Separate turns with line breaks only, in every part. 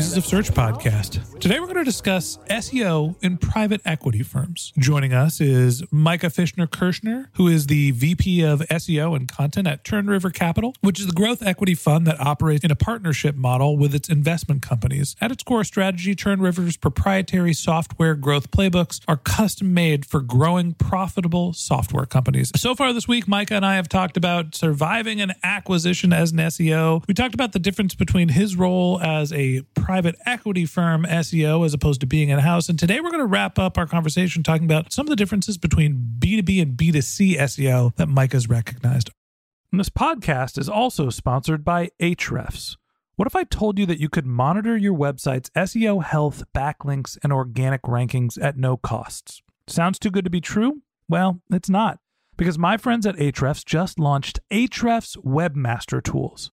Voices of Search podcast. Today we're going to discuss SEO in private equity firms. Joining us is Micah Fisher Kirshner, who is the VP of SEO and content at Turn River Capital, which is the growth equity fund that operates in a partnership model with its investment companies. At its core strategy, Turn River's proprietary software growth playbooks are custom made for growing profitable software companies. So far this week, Micah and I have talked about surviving an acquisition as an SEO. We talked about the difference between his role as a private equity firm SEO as opposed to being in house. And today we're going to wrap up our conversation talking about some of the differences between B2B and B2C SEO that Micah's recognized. And this podcast is also sponsored by Ahrefs. What if I told you that you could monitor your website's SEO health, backlinks, and organic rankings at no costs? Sounds too good to be true? Well, it's not, because my friends at Ahrefs just launched Ahrefs Webmaster Tools.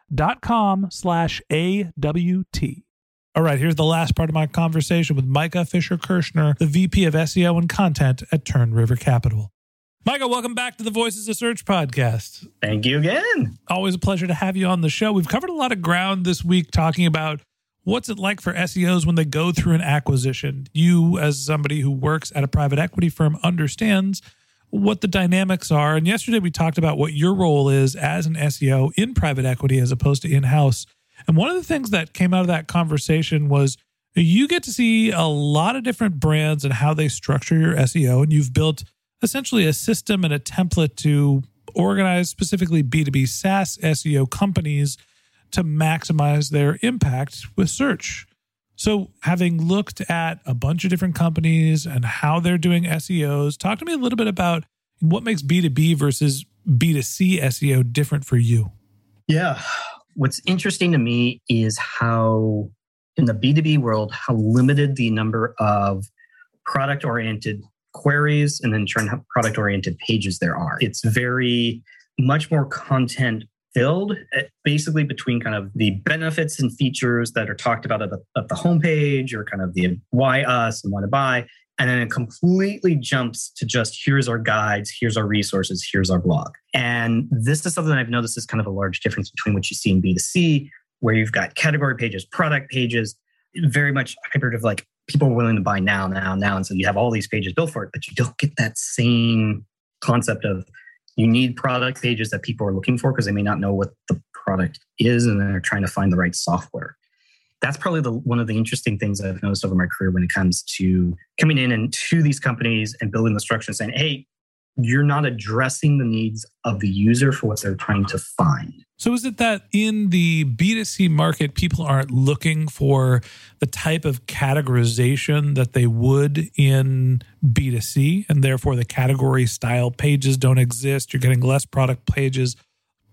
dot com slash A-W-T. All right, here's the last part of my conversation with Micah Fisher Kirshner, the VP of SEO and content at Turn River Capital. Micah, welcome back to the Voices of Search podcast.
Thank you again.
Always a pleasure to have you on the show. We've covered a lot of ground this week talking about what's it like for SEOs when they go through an acquisition. You, as somebody who works at a private equity firm, understands what the dynamics are. And yesterday we talked about what your role is as an SEO in private equity as opposed to in house. And one of the things that came out of that conversation was you get to see a lot of different brands and how they structure your SEO. And you've built essentially a system and a template to organize specifically B2B SaaS SEO companies to maximize their impact with search. So, having looked at a bunch of different companies and how they're doing SEOs, talk to me a little bit about what makes B2B versus B2C SEO different for you.
Yeah. What's interesting to me is how, in the B2B world, how limited the number of product oriented queries and then turn product oriented pages there are. It's very much more content filled, eh, basically between kind of the benefits and features that are talked about at the, at the homepage or kind of the why us and why to buy. And then it completely jumps to just here's our guides, here's our resources, here's our blog. And this is something I've noticed is kind of a large difference between what you see in B2C, where you've got category pages, product pages, very much hybrid of like people are willing to buy now, now, now. And so you have all these pages built for it, but you don't get that same concept of you need product pages that people are looking for because they may not know what the product is and they're trying to find the right software. That's probably the one of the interesting things I've noticed over my career when it comes to coming in and to these companies and building the structure and saying, hey, you're not addressing the needs of the user for what they're trying to find.
So, is it that in the B2C market, people aren't looking for the type of categorization that they would in B2C, and therefore the category style pages don't exist? You're getting less product pages,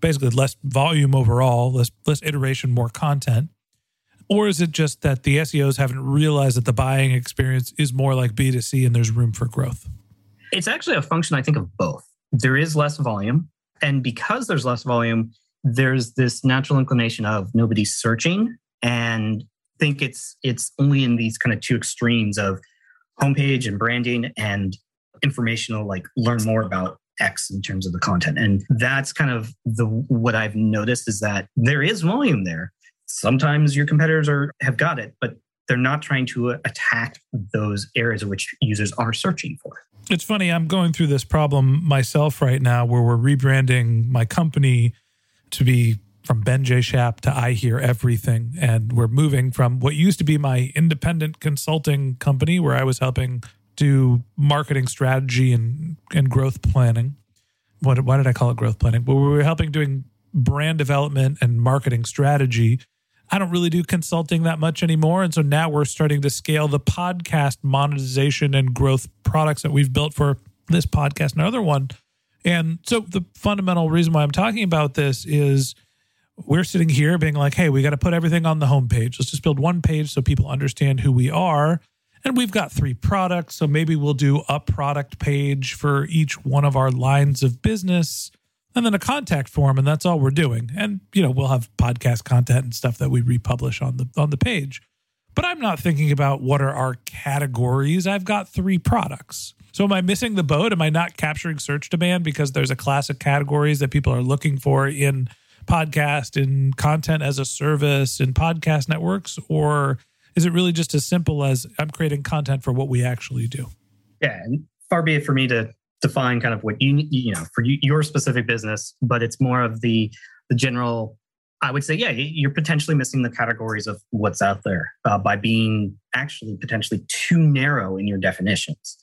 basically less volume overall, less less iteration, more content? Or is it just that the SEOs haven't realized that the buying experience is more like B2C and there's room for growth?
It's actually a function, I think, of both. There is less volume. And because there's less volume, there's this natural inclination of nobody's searching and think it's it's only in these kind of two extremes of homepage and branding and informational like learn more about x in terms of the content and that's kind of the what i've noticed is that there is volume there sometimes your competitors are have got it but they're not trying to attack those areas which users are searching for
it's funny i'm going through this problem myself right now where we're rebranding my company to be from Ben J. Shap to I Hear Everything. And we're moving from what used to be my independent consulting company where I was helping do marketing strategy and, and growth planning. What, why did I call it growth planning? Well, we were helping doing brand development and marketing strategy. I don't really do consulting that much anymore. And so now we're starting to scale the podcast monetization and growth products that we've built for this podcast and another one. And so the fundamental reason why I'm talking about this is we're sitting here being like, hey, we got to put everything on the homepage. Let's just build one page so people understand who we are. And we've got three products. So maybe we'll do a product page for each one of our lines of business and then a contact form. And that's all we're doing. And, you know, we'll have podcast content and stuff that we republish on the on the page. But I'm not thinking about what are our categories. I've got three products. So am I missing the boat? Am I not capturing search demand because there's a class of categories that people are looking for in podcast in content as a service in podcast networks? Or is it really just as simple as I'm creating content for what we actually do?
Yeah, and far be it for me to define kind of what you you know for you, your specific business, but it's more of the the general. I would say, yeah, you're potentially missing the categories of what's out there uh, by being actually potentially too narrow in your definitions.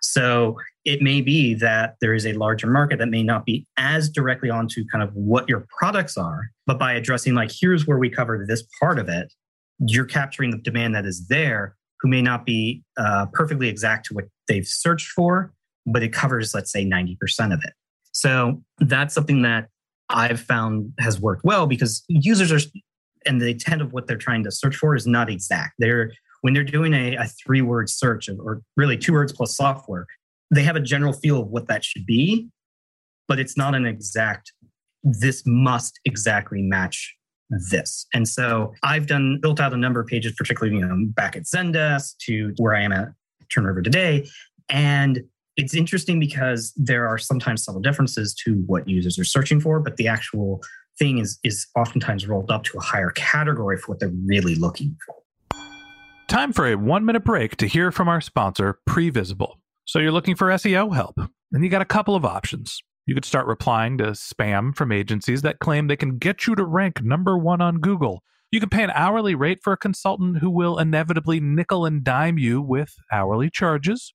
So it may be that there is a larger market that may not be as directly onto kind of what your products are, but by addressing like, here's where we cover this part of it, you're capturing the demand that is there who may not be uh, perfectly exact to what they've searched for, but it covers, let's say, 90% of it. So that's something that I've found has worked well because users are, and the intent of what they're trying to search for is not exact. They're when they're doing a, a three word search or really two words plus software, they have a general feel of what that should be, but it's not an exact, this must exactly match this. And so I've done built out a number of pages, particularly you know back at Zendesk to where I am at Turn River today. And it's interesting because there are sometimes subtle differences to what users are searching for, but the actual thing is is oftentimes rolled up to a higher category for what they're really looking for.
Time for a one minute break to hear from our sponsor, Previsible. So you're looking for SEO help, and you got a couple of options. You could start replying to spam from agencies that claim they can get you to rank number one on Google. You can pay an hourly rate for a consultant who will inevitably nickel and dime you with hourly charges.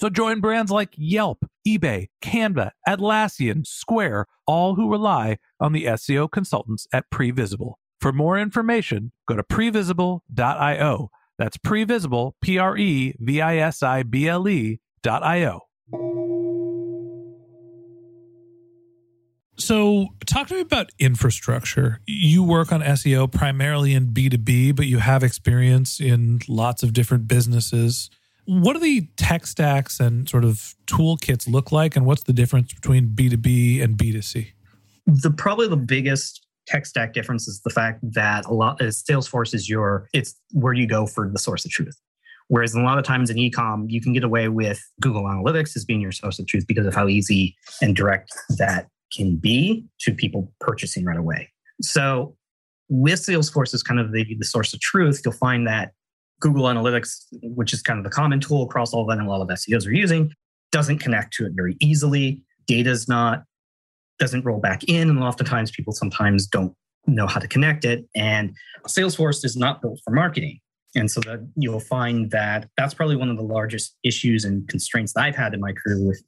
So join brands like Yelp, eBay, Canva, Atlassian, Square, all who rely on the SEO consultants at Previsible. For more information, go to previsible.io that's previsible, P R E V I S I B L E dot I O. So, talk to me about infrastructure. You work on SEO primarily in B2B, but you have experience in lots of different businesses. What do the tech stacks and sort of toolkits look like, and what's the difference between B2B and B2C?
The probably the biggest tech stack difference is the fact that a lot of Salesforce is your it's where you go for the source of truth. Whereas a lot of times in ecom, you can get away with Google Analytics as being your source of truth because of how easy and direct that can be to people purchasing right away. So with Salesforce as kind of the, the source of truth, you'll find that Google Analytics, which is kind of the common tool across all of that and a lot of SEOs are using, doesn't connect to it very easily. Data's not, doesn't roll back in. And oftentimes people sometimes don't know how to connect it. And Salesforce is not built for marketing. And so that you'll find that that's probably one of the largest issues and constraints that I've had in my career with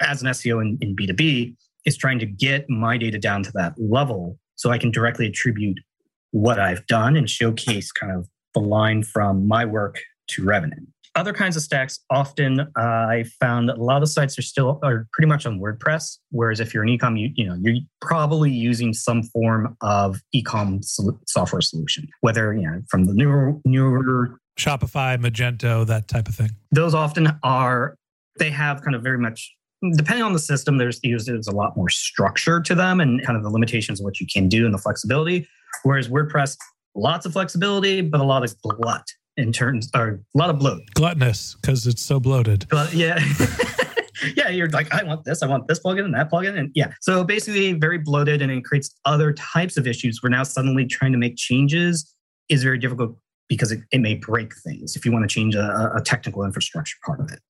as an SEO in, in B2B is trying to get my data down to that level so I can directly attribute what I've done and showcase kind of the line from my work to revenue. Other kinds of stacks, often uh, I found that a lot of the sites are still are pretty much on WordPress. Whereas if you're an ecom, you, you know you're probably using some form of ecom sol- software solution, whether you know from the newer newer
Shopify, Magento, that type of thing.
Those often are they have kind of very much depending on the system. There's there's a lot more structure to them and kind of the limitations of what you can do and the flexibility. Whereas WordPress, lots of flexibility, but a lot of glut in terms or a lot of bloat.
Gluttonous because it's so bloated.
But yeah. yeah, you're like, I want this, I want this plugin and that plugin. And yeah. So basically very bloated and it creates other types of issues We're now suddenly trying to make changes is very difficult because it, it may break things if you want to change a, a technical infrastructure part of it.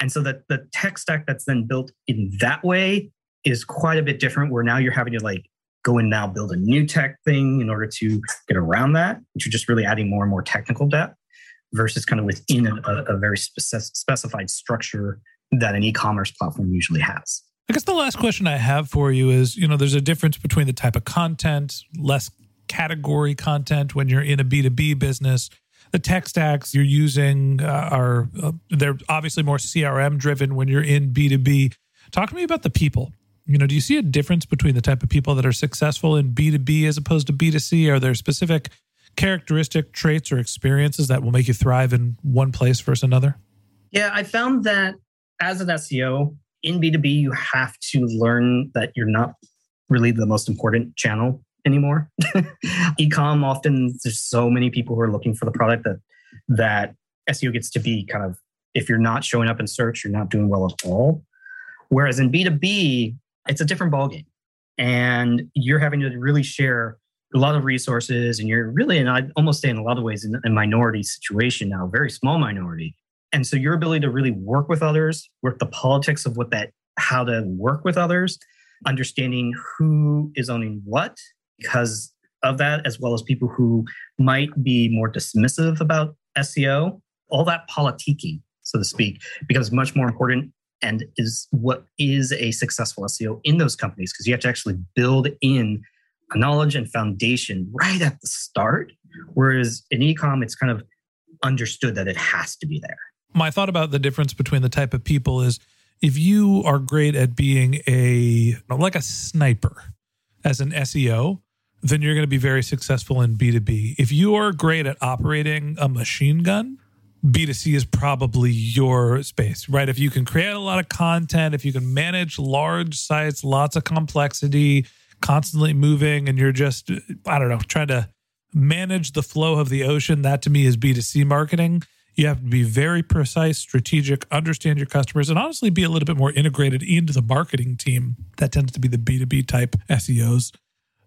And so that the tech stack that's then built in that way is quite a bit different where now you're having to like go and now build a new tech thing in order to get around that, which are just really adding more and more technical depth versus kind of within a, a very specified structure that an e-commerce platform usually has.
I guess the last question I have for you is, you know, there's a difference between the type of content, less category content when you're in a B2B business. The tech stacks you're using uh, are uh, they're obviously more CRM driven when you're in B2B. Talk to me about the people you know, do you see a difference between the type of people that are successful in B2B as opposed to B2C? Are there specific characteristic traits or experiences that will make you thrive in one place versus another?
Yeah, I found that as an SEO in B2B, you have to learn that you're not really the most important channel anymore. Ecom often there's so many people who are looking for the product that that SEO gets to be kind of if you're not showing up in search, you're not doing well at all. Whereas in B2B, it's a different ballgame. And you're having to really share a lot of resources, and you're really, and I'd almost say in a lot of ways, in a minority situation now, very small minority. And so your ability to really work with others, work the politics of what that, how to work with others, understanding who is owning what because of that, as well as people who might be more dismissive about SEO, all that politicking, so to speak, becomes much more important and is what is a successful SEO in those companies because you have to actually build in a knowledge and foundation right at the start. Whereas in ecom, it's kind of understood that it has to be there.
My thought about the difference between the type of people is if you are great at being a like a sniper as an SEO, then you're going to be very successful in B2B. If you are great at operating a machine gun, B2C is probably your space, right? If you can create a lot of content, if you can manage large sites, lots of complexity, constantly moving, and you're just, I don't know, trying to manage the flow of the ocean, that to me is B2C marketing. You have to be very precise, strategic, understand your customers, and honestly be a little bit more integrated into the marketing team. That tends to be the B2B type SEOs.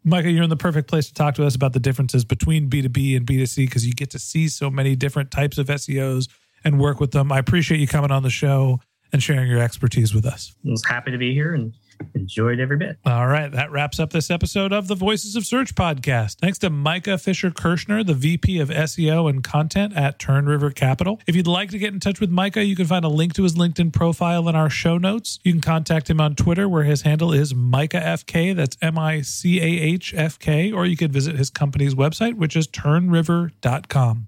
Micah, you're in the perfect place to talk to us about the differences between B2B and B2C because you get to see so many different types of SEOs and work with them. I appreciate you coming on the show and sharing your expertise with us.
I was happy to be here and enjoyed every bit.
All right. That wraps up this episode of the Voices of Search podcast. Thanks to Micah Fisher Kirshner, the VP of SEO and content at Turn River Capital. If you'd like to get in touch with Micah, you can find a link to his LinkedIn profile in our show notes. You can contact him on Twitter, where his handle is MicahFK. That's M I C A H F K. Or you could visit his company's website, which is turnriver.com.